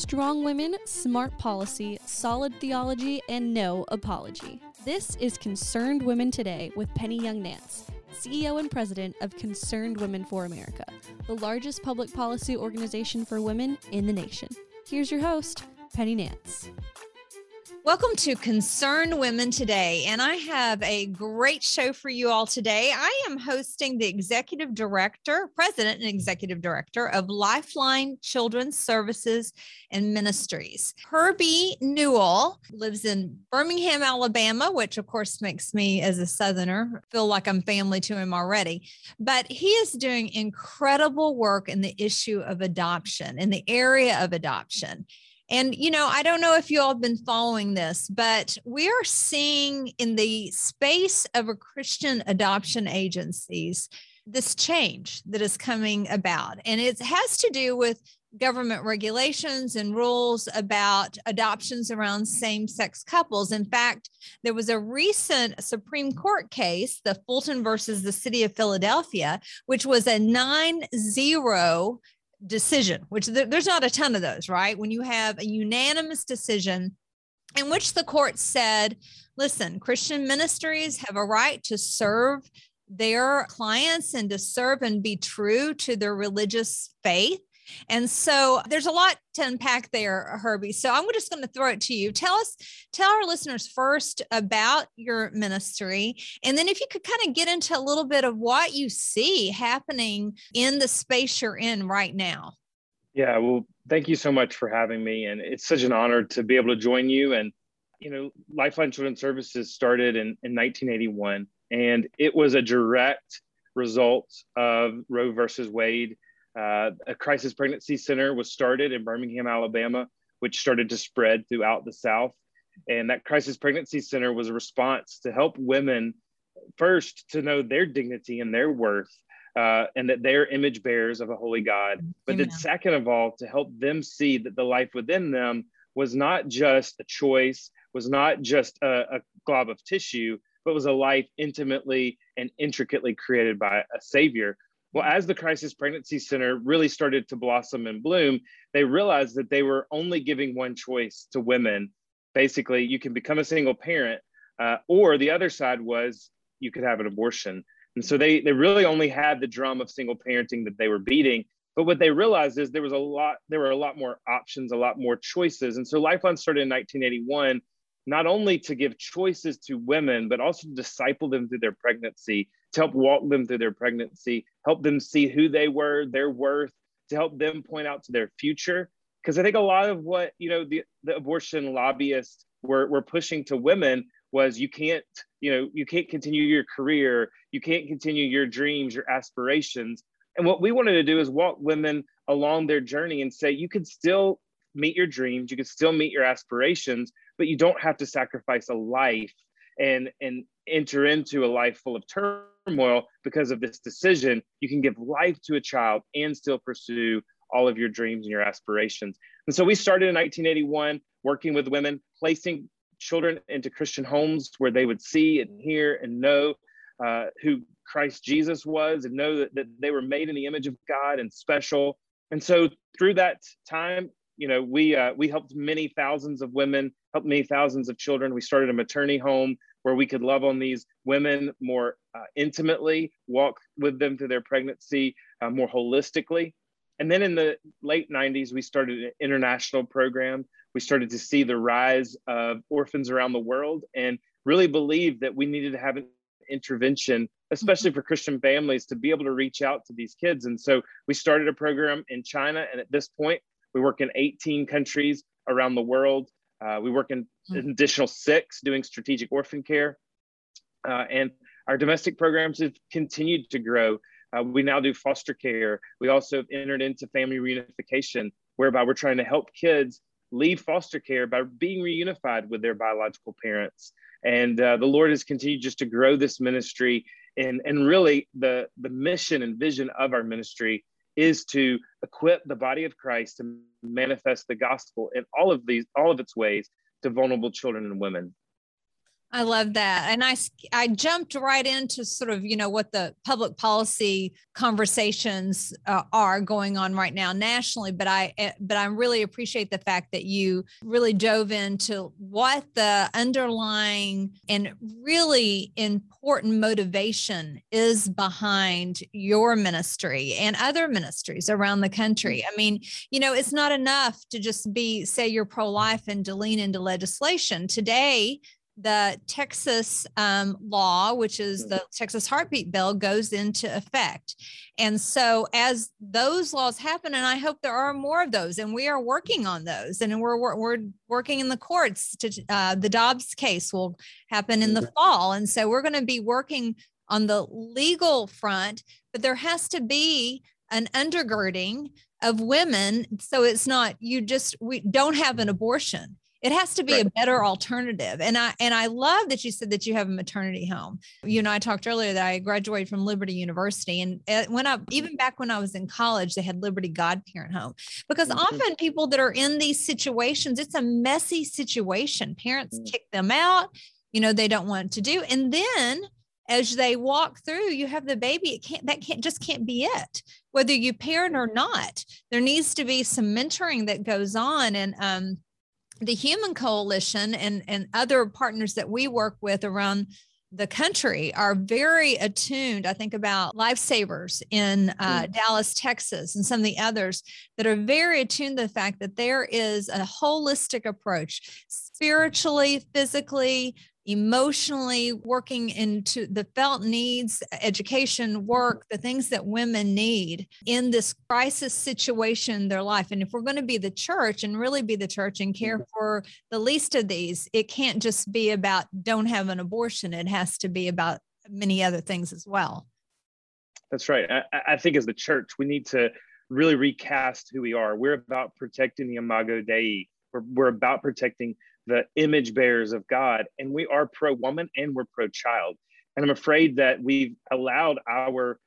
Strong women, smart policy, solid theology, and no apology. This is Concerned Women Today with Penny Young Nance, CEO and President of Concerned Women for America, the largest public policy organization for women in the nation. Here's your host, Penny Nance. Welcome to Concerned Women Today, and I have a great show for you all today. I am hosting the executive director, president, and executive director of Lifeline Children's Services and Ministries. Herbie Newell lives in Birmingham, Alabama, which of course makes me, as a Southerner, feel like I'm family to him already. But he is doing incredible work in the issue of adoption, in the area of adoption. And, you know, I don't know if you all have been following this, but we are seeing in the space of a Christian adoption agencies this change that is coming about. And it has to do with government regulations and rules about adoptions around same sex couples. In fact, there was a recent Supreme Court case, the Fulton versus the City of Philadelphia, which was a 9 0 decision, which there's not a ton of those, right? When you have a unanimous decision in which the court said, listen, Christian ministries have a right to serve their clients and to serve and be true to their religious faith. And so there's a lot to unpack there, Herbie. So I'm just going to throw it to you. Tell us, tell our listeners first about your ministry. And then if you could kind of get into a little bit of what you see happening in the space you're in right now. Yeah, well, thank you so much for having me. And it's such an honor to be able to join you. And, you know, Lifeline Children's Services started in, in 1981, and it was a direct result of Roe versus Wade uh, a crisis pregnancy center was started in Birmingham, Alabama, which started to spread throughout the South. And that crisis pregnancy center was a response to help women first to know their dignity and their worth uh, and that they're image bearers of a holy God. But Amen. then, second of all, to help them see that the life within them was not just a choice, was not just a, a glob of tissue, but was a life intimately and intricately created by a Savior well, as the Crisis Pregnancy Center really started to blossom and bloom, they realized that they were only giving one choice to women. Basically, you can become a single parent, uh, or the other side was you could have an abortion. And so they, they really only had the drum of single parenting that they were beating. But what they realized is there was a lot, there were a lot more options, a lot more choices. And so Lifeline started in 1981 not only to give choices to women, but also to disciple them through their pregnancy, to help walk them through their pregnancy, help them see who they were, their worth, to help them point out to their future. Because I think a lot of what you know the, the abortion lobbyists were, were pushing to women was you can't you know you can't continue your career, you can't continue your dreams, your aspirations. And what we wanted to do is walk women along their journey and say you can still meet your dreams, you can still meet your aspirations, but you don't have to sacrifice a life and and enter into a life full of turmoil because of this decision you can give life to a child and still pursue all of your dreams and your aspirations and so we started in 1981 working with women placing children into christian homes where they would see and hear and know uh, who christ jesus was and know that, that they were made in the image of god and special and so through that time you know, we uh, we helped many thousands of women, helped many thousands of children. We started a maternity home where we could love on these women more uh, intimately, walk with them through their pregnancy uh, more holistically. And then in the late 90s, we started an international program. We started to see the rise of orphans around the world and really believed that we needed to have an intervention, especially for Christian families, to be able to reach out to these kids. And so we started a program in China. And at this point, we work in 18 countries around the world. Uh, we work in an hmm. additional six doing strategic orphan care. Uh, and our domestic programs have continued to grow. Uh, we now do foster care. We also have entered into family reunification, whereby we're trying to help kids leave foster care by being reunified with their biological parents. And uh, the Lord has continued just to grow this ministry. And, and really, the, the mission and vision of our ministry is to equip the body of Christ to manifest the gospel in all of these, all of its ways to vulnerable children and women. I love that. And I, I jumped right into sort of, you know, what the public policy conversations uh, are going on right now nationally. But I, eh, but I really appreciate the fact that you really dove into what the underlying and really important motivation is behind your ministry and other ministries around the country. I mean, you know, it's not enough to just be, say you're pro life and to lean into legislation. Today, the Texas um, law, which is the Texas Heartbeat Bill, goes into effect. And so, as those laws happen, and I hope there are more of those, and we are working on those, and we're we're working in the courts. To uh, the Dobbs case will happen in the mm-hmm. fall, and so we're going to be working on the legal front. But there has to be an undergirding of women, so it's not you just we don't have an abortion it has to be right. a better alternative. And I and I love that you said that you have a maternity home. You know, I talked earlier that I graduated from Liberty University, and uh, when I even back when I was in college, they had Liberty Godparent Home because mm-hmm. often people that are in these situations, it's a messy situation. Parents mm-hmm. kick them out. You know, they don't want to do, and then as they walk through you have the baby it can't that can't just can't be it whether you parent or not there needs to be some mentoring that goes on and um the Human Coalition and, and other partners that we work with around the country are very attuned. I think about lifesavers in uh, mm. Dallas, Texas, and some of the others that are very attuned to the fact that there is a holistic approach spiritually, physically, emotionally working into the felt needs, education, work, the things that women need in this crisis situation in their life. And if we're going to be the church and really be the church and care mm-hmm. for the least of these, it can't just be about don't have an abortion. It has to be about many other things as well. That's right. I, I think as the church, we need to really recast who we are. We're about protecting the imago Dei. We're, we're about protecting the image bearers of God. And we are pro woman and we're pro child. And I'm afraid that we've allowed our,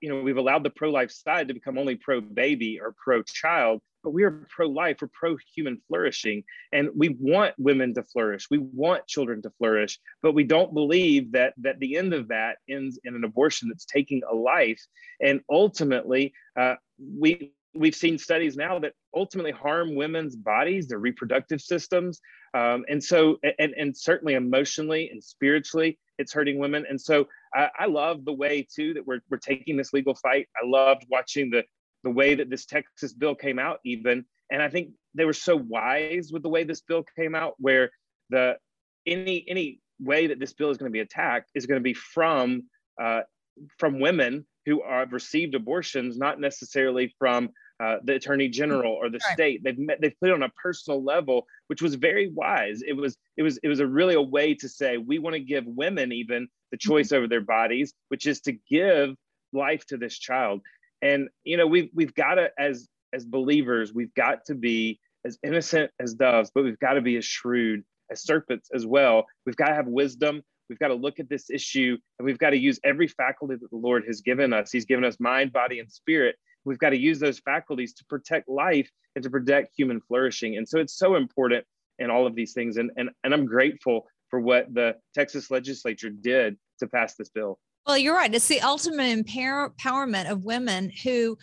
you know, we've allowed the pro life side to become only pro baby or pro child, but we are pro life, we're pro human flourishing. And we want women to flourish, we want children to flourish, but we don't believe that, that the end of that ends in an abortion that's taking a life. And ultimately, uh, we, we've seen studies now that ultimately harm women's bodies, their reproductive systems. Um, and so, and, and certainly emotionally and spiritually, it's hurting women. And so I, I love the way too that we're, we're taking this legal fight. I loved watching the, the way that this Texas bill came out even. And I think they were so wise with the way this bill came out where the, any, any way that this bill is going to be attacked is going to be from, uh, from women who have received abortions, not necessarily from uh, the attorney general or the right. state. They've met, they've put it on a personal level, which was very wise. It was it was it was a really a way to say we want to give women even the mm-hmm. choice mm-hmm. over their bodies, which is to give life to this child. And you know we've we've got to as as believers we've got to be as innocent as doves, but we've got to be as shrewd as serpents as well. We've got to have wisdom. We've got to look at this issue and we've got to use every faculty that the Lord has given us. He's given us mind, body, and spirit. We've got to use those faculties to protect life and to protect human flourishing. And so it's so important in all of these things. And, and, and I'm grateful for what the Texas legislature did to pass this bill. Well, you're right. It's the ultimate empowerment of women who,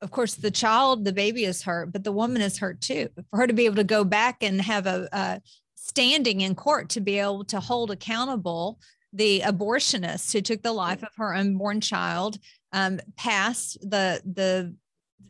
of course, the child, the baby is hurt, but the woman is hurt too. For her to be able to go back and have a, a standing in court to be able to hold accountable the abortionist who took the life of her unborn child um, past the the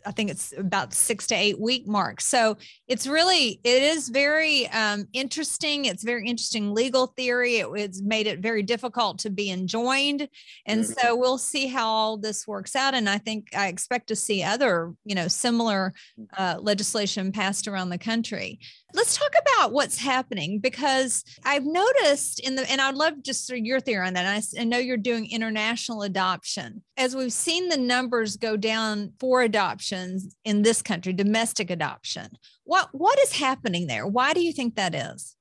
I think it's about six to eight week mark. So it's really, it is very um, interesting. It's very interesting legal theory. It, it's made it very difficult to be enjoined. And mm-hmm. so we'll see how all this works out. And I think I expect to see other, you know, similar mm. uh, legislation passed around the country. Let's talk about what's happening because I've noticed in the, and I'd love just your theory on that. I, I know you're doing international adoption. As we've seen the numbers go down for adoptions in this country, domestic adoption, what, what is happening there? Why do you think that is?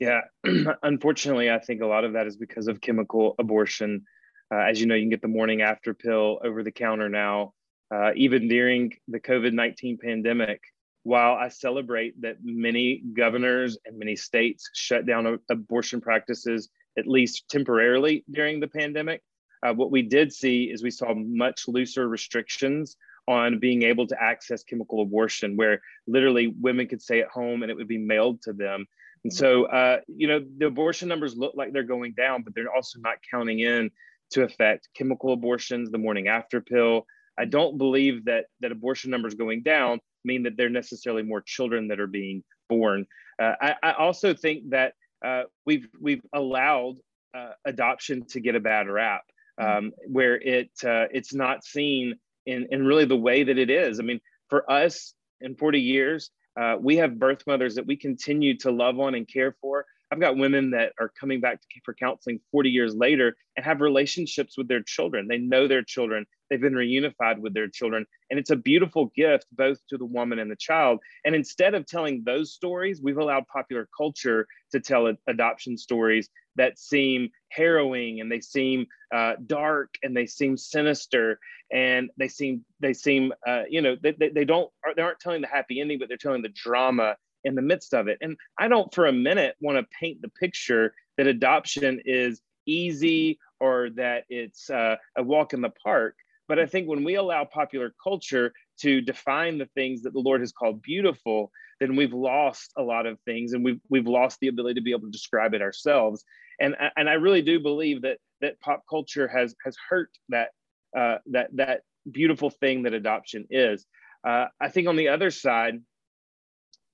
Yeah, unfortunately, I think a lot of that is because of chemical abortion. Uh, as you know, you can get the morning after pill over the counter now. Uh, even during the COVID 19 pandemic, while I celebrate that many governors and many states shut down abortion practices, at least temporarily during the pandemic, uh, what we did see is we saw much looser restrictions on being able to access chemical abortion, where literally women could stay at home and it would be mailed to them. And so, uh, you know, the abortion numbers look like they're going down, but they're also not counting in to affect chemical abortions, the morning after pill. I don't believe that that abortion numbers going down mean that there are necessarily more children that are being born. Uh, I, I, also think that uh, we've we've allowed uh, adoption to get a bad rap, um, where it uh, it's not seen in in really the way that it is. I mean, for us in 40 years, uh, we have birth mothers that we continue to love on and care for. I've got women that are coming back for counseling 40 years later and have relationships with their children. They know their children. They've been reunified with their children. And it's a beautiful gift both to the woman and the child. And instead of telling those stories, we've allowed popular culture to tell adoption stories that seem harrowing and they seem uh, dark and they seem sinister and they seem they seem uh, you know they, they, they don't they aren't telling the happy ending but they're telling the drama in the midst of it. And I don't for a minute want to paint the picture that adoption is easy or that it's uh, a walk in the park. But I think when we allow popular culture to define the things that the Lord has called beautiful, then we've lost a lot of things and we've, we've lost the ability to be able to describe it ourselves. And, and I really do believe that, that pop culture has, has hurt that, uh, that, that beautiful thing that adoption is. Uh, I think on the other side,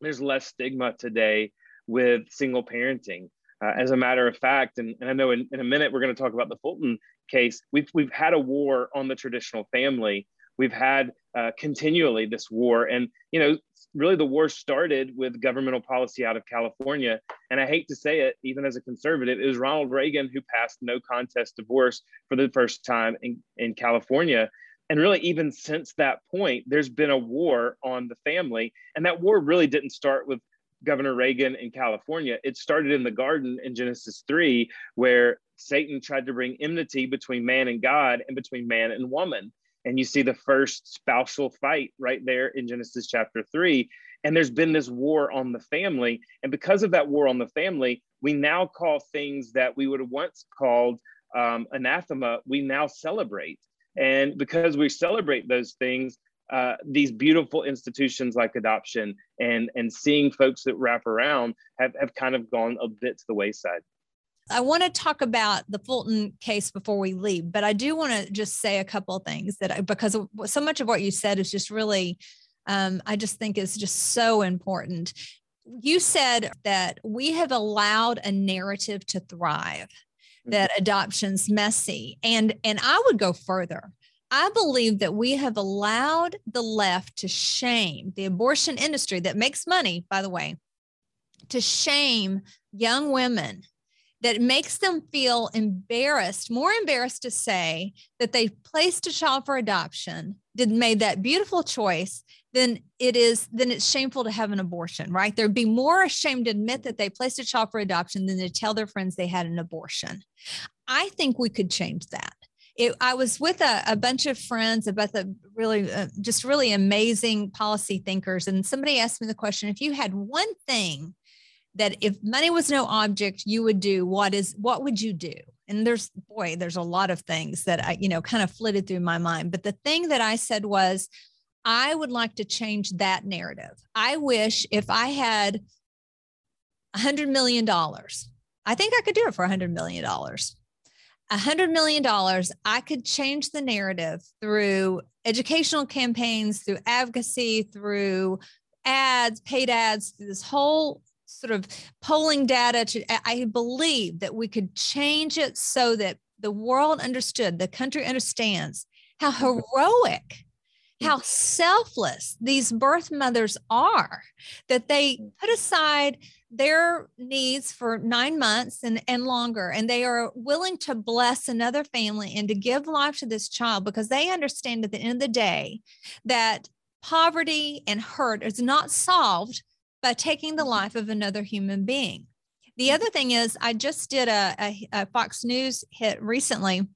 there's less stigma today with single parenting. Uh, as a matter of fact, and, and I know in, in a minute we're going to talk about the Fulton case, we've, we've had a war on the traditional family. We've had uh, continually this war. And, you know, really the war started with governmental policy out of California. And I hate to say it, even as a conservative, it was Ronald Reagan who passed no contest divorce for the first time in, in California and really even since that point there's been a war on the family. And that war really didn't start with governor reagan in california. It started in the garden in genesis 3 where satan tried to bring enmity between man and god and between man and woman. And you see the first spousal fight right there in genesis chapter 3 and there's been this war on the family. And because of that war on the family we now call things that we would have once called um, anathema we now celebrate and because we celebrate those things, uh, these beautiful institutions like adoption and, and seeing folks that wrap around have, have kind of gone a bit to the wayside. I want to talk about the Fulton case before we leave, but I do want to just say a couple things that I, because so much of what you said is just really, um, I just think is just so important. You said that we have allowed a narrative to thrive Mm-hmm. that adoption's messy. And and I would go further. I believe that we have allowed the left to shame the abortion industry that makes money, by the way, to shame young women that makes them feel embarrassed, more embarrassed to say that they placed a child for adoption, did made that beautiful choice, then it is then it's shameful to have an abortion, right? They'd be more ashamed to admit that they placed a child for adoption than to tell their friends they had an abortion. I think we could change that. It, I was with a, a, bunch of friends about the really, uh, just really amazing policy thinkers, and somebody asked me the question: If you had one thing that if money was no object, you would do, what is, what would you do? And there's, boy, there's a lot of things that I, you know, kind of flitted through my mind. But the thing that I said was, I would like to change that narrative. I wish if I had a $100 million, I think I could do it for a $100 million. A $100 million, I could change the narrative through educational campaigns, through advocacy, through ads, paid ads, through this whole sort of polling data. To, I believe that we could change it so that the world understood, the country understands how mm-hmm. heroic how selfless these birth mothers are that they mm. put aside their needs for nine months and, and longer and they are willing to bless another family and to give life to this child because they understand at the end of the day that poverty and hurt is not solved by taking the mm-hmm. life of another human being the mm. other thing is i just did a, a, a fox news hit recently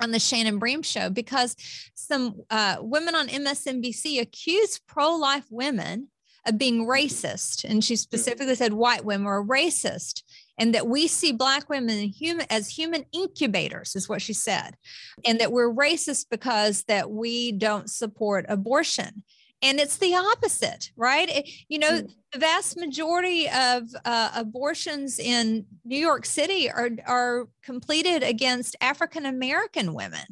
on the Shannon Bream show because some uh, women on MSNBC accused pro life women of being racist. And she specifically said white women are racist and that we see black women human as human incubators is what she said. And that we're racist because that we don't support abortion and it's the opposite right? It, you know mm. the vast majority of uh, abortions in new york city are are completed against african american women.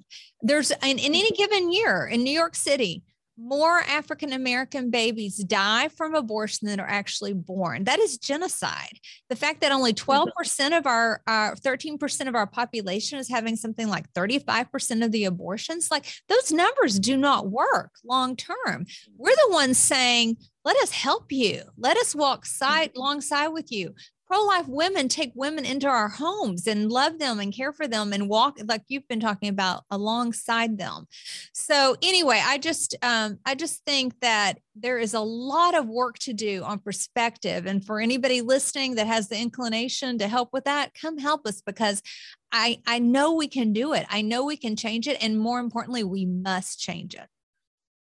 There's in, in any given year in new york city more African American babies die from abortion than are actually born. That is genocide. The fact that only 12% mm-hmm. of our, uh, 13% of our population is having something like 35% of the abortions, like those numbers do not work long term. We're the ones saying, let us help you. Let us walk side mm-hmm. alongside with you pro-life women take women into our homes and love them and care for them and walk like you've been talking about alongside them. So anyway i just um, i just think that there is a lot of work to do on perspective. And for anybody listening that has the inclination to help with that come help us because i i know we can do it. I know we can change it. And more importantly we must change it.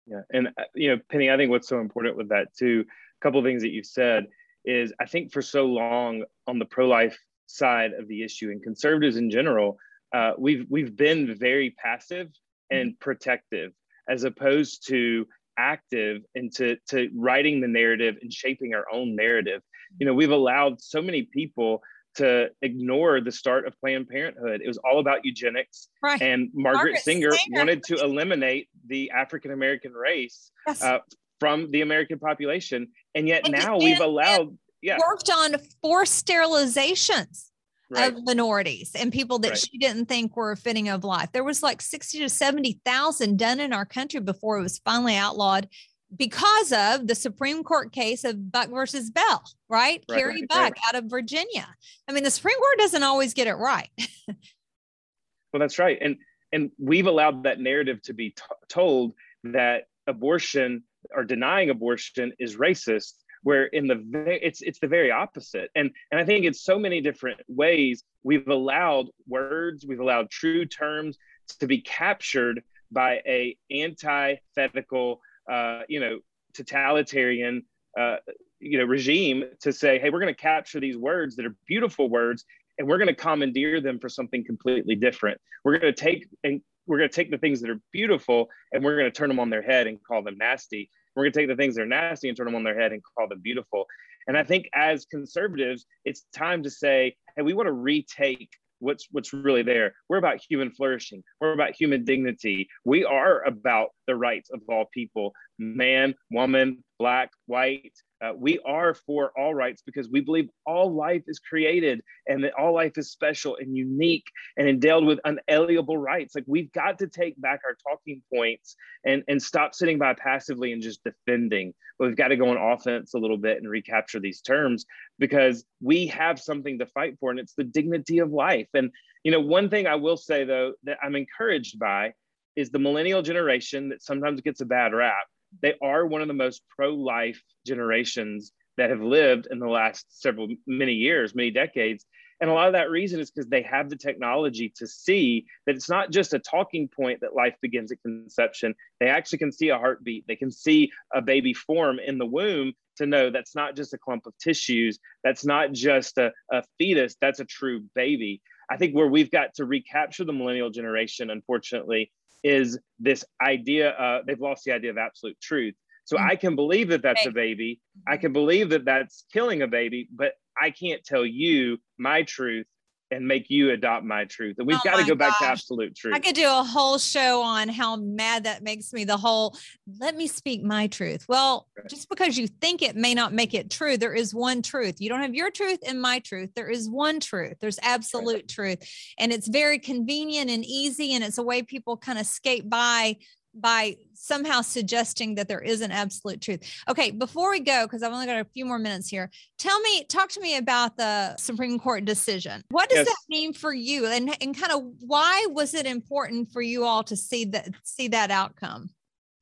Yeah. And uh, you know penny i think what's so important with that too a couple of things that you've said is I think for so long on the pro-life side of the issue and conservatives in general, uh, we've we've been very passive and protective as opposed to active and to to writing the narrative and shaping our own narrative. You know, we've allowed so many people to ignore the start of Planned Parenthood. It was all about eugenics. Right. And Margaret, Margaret Sanger, Sanger, wanted to eliminate the African American race yes. uh, from the American population. And yet and, now we've allowed, yeah. Worked on forced sterilizations. Right. Of minorities and people that right. she didn't think were fitting of life. There was like 60 to 70,000 done in our country before it was finally outlawed because of the Supreme Court case of Buck versus Bell, right? right Carrie Buck out of Virginia. I mean, the Supreme Court doesn't always get it right. well, that's right, and and we've allowed that narrative to be t- told that abortion or denying abortion is racist where in the it's it's the very opposite and and i think in so many different ways we've allowed words we've allowed true terms to be captured by a antithetical uh, you know totalitarian uh, you know regime to say hey we're going to capture these words that are beautiful words and we're going to commandeer them for something completely different we're going to take and we're going to take the things that are beautiful and we're going to turn them on their head and call them nasty. We're going to take the things that are nasty and turn them on their head and call them beautiful. And I think as conservatives, it's time to say, hey, we want to retake what's what's really there. We're about human flourishing. We're about human dignity. We are about the rights of all people, man, woman, black, white, uh, we are for all rights because we believe all life is created and that all life is special and unique and endowed with unalienable rights. Like we've got to take back our talking points and, and stop sitting by passively and just defending. But we've got to go on offense a little bit and recapture these terms because we have something to fight for and it's the dignity of life. And, you know, one thing I will say though that I'm encouraged by is the millennial generation that sometimes gets a bad rap they are one of the most pro-life generations that have lived in the last several many years many decades. And a lot of that reason is because they have the technology to see that it's not just a talking point that life begins at conception. They actually can see a heartbeat. They can see a baby form in the womb to know that's not just a clump of tissues that's not just a, a fetus that's a true baby. I think where we've got to recapture the millennial generation unfortunately is this idea uh, they've lost the idea of absolute truth. So mm-hmm. i can believe that that's a baby. I can believe that that's killing a baby but i can't tell you my truth and make you adopt my truth. And we've oh got to go gosh. back to absolute truth. I could do a whole show on how mad that makes me. The whole let me speak my truth. Well, right. just because you think it may not make it true, there is one truth. You don't have your truth and my truth. There is one truth. There's absolute right. truth. And it's very convenient and easy. And it's a way people kind of skate by by somehow suggesting that there is an absolute truth. Okay, before we go, because I've only got a few more minutes here, tell me, talk to me about the Supreme Court decision. What does yes. that mean for you, and and kind of why was it important for you all to see that see that outcome?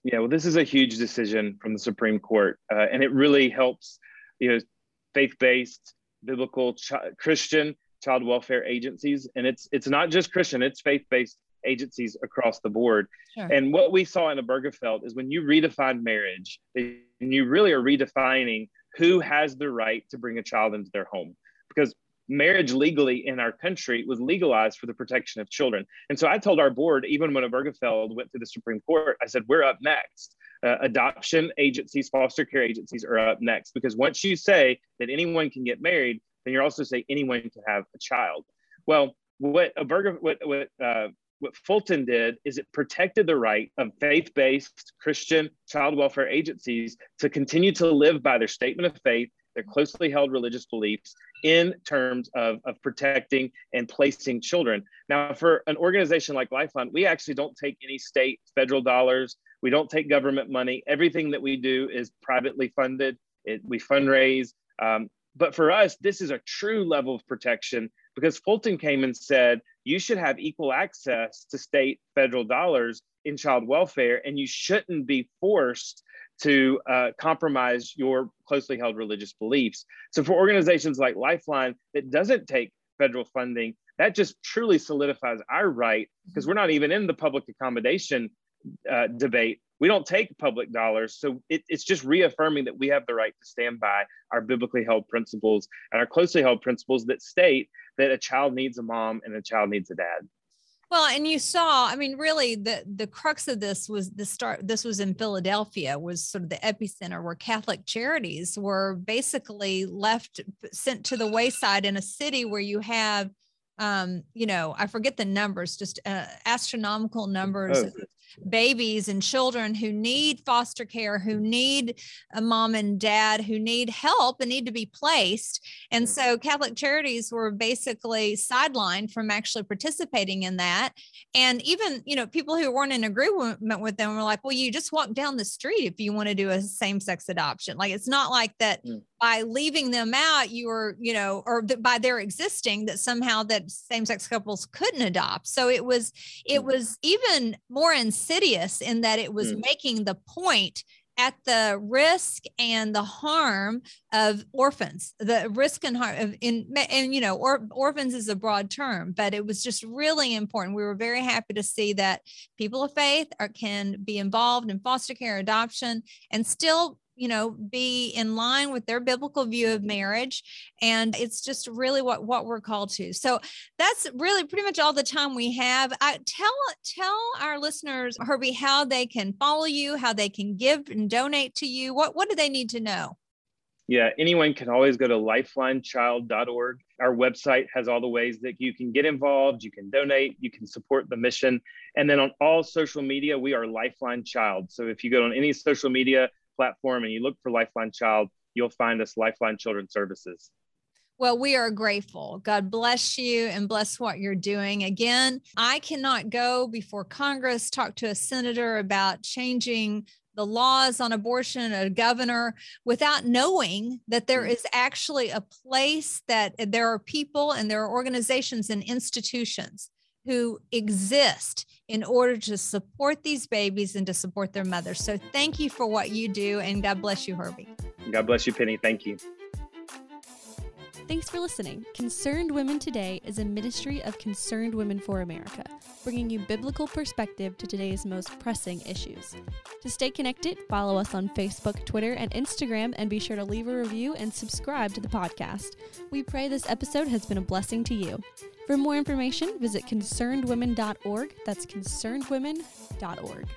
Yeah, well, this is a huge decision from the Supreme Court, uh, and it really helps, you know, faith-based, biblical, ch- Christian child welfare agencies, and it's it's not just Christian; it's faith-based agencies across the board. Sure. And what we saw in Obergefell is when you redefine marriage, and you really are redefining who has the right to bring a child into their home because marriage legally in our country was legalized for the protection of children. And so I told our board, even when Obergefell went to the Supreme Court, I said, we're up next. Uh, adoption agencies, foster care agencies are up next because once you say that anyone can get married, then you're also saying anyone can have a child. Well, what Oberge, what what uh, what Fulton did is it protected the right of faith-based Christian child welfare agencies to continue to live by their statement of faith, their closely held religious beliefs, in terms of, of protecting and placing children. Now, for an organization like Lifeline, we actually don't take any state, federal dollars. We don't take government money. Everything that we do is privately funded. It, we fundraise. Um, but for us, this is a true level of protection because Fulton came and said you should have equal access to state federal dollars in child welfare, and you shouldn't be forced to uh, compromise your closely held religious beliefs. So for organizations like Lifeline that doesn't take federal funding, that just truly solidifies our right because we're not even in the public accommodation uh, debate. We don't take public dollars. So it, it's just reaffirming that we have the right to stand by our biblically held principles and our closely held principles that state that a child needs a mom and a child needs a dad. Well, and you saw, I mean, really the the crux of this was the start this was in Philadelphia was sort of the epicenter where Catholic charities were basically left sent to the wayside in a city where you have um, you know, I forget the numbers, just uh, astronomical numbers oh babies and children who need foster care, who need a mom and dad, who need help and need to be placed. And mm. so Catholic Charities were basically sidelined from actually participating in that. And even, you know, people who weren't in agreement with them were like, well, you just walk down the street if you want to do a same sex adoption. Like it's not like that mm. by leaving them out, you were, you know, or by their existing that somehow that same sex couples couldn't adopt. So it was, it mm. was even more in insidious in that it was mm. making the point at the risk and the harm of orphans the risk and harm of in and you know or, orphans is a broad term but it was just really important we were very happy to see that people of faith are, can be involved in foster care adoption and still you know be in line with their biblical view of marriage and it's just really what what we're called to so that's really pretty much all the time we have I, tell tell our listeners herbie how they can follow you how they can give and donate to you what what do they need to know yeah, anyone can always go to lifelinechild.org. Our website has all the ways that you can get involved, you can donate, you can support the mission. And then on all social media, we are Lifeline Child. So if you go on any social media, platform and you look for Lifeline Child, you'll find us Lifeline Children's Services. Well, we are grateful. God bless you and bless what you're doing. Again, I cannot go before Congress, talk to a senator about changing the laws on abortion, a governor, without knowing that there mm. actually a place that there are people and there are organizations and institutions who exist in order to support these babies and to support their mothers. So thank you for what you do and God bless you, Herbie. God bless you, Penny. Thank you. Thanks for listening. Concerned Women Today is a ministry of Concerned Women for America, bringing you biblical perspective to today's most pressing issues. To stay connected, follow us on Facebook, Twitter, and Instagram, and be sure to leave a review and subscribe to the podcast. We pray this episode has been a blessing to you. For more information, visit concernedwomen.org. That's concernedwomen.org.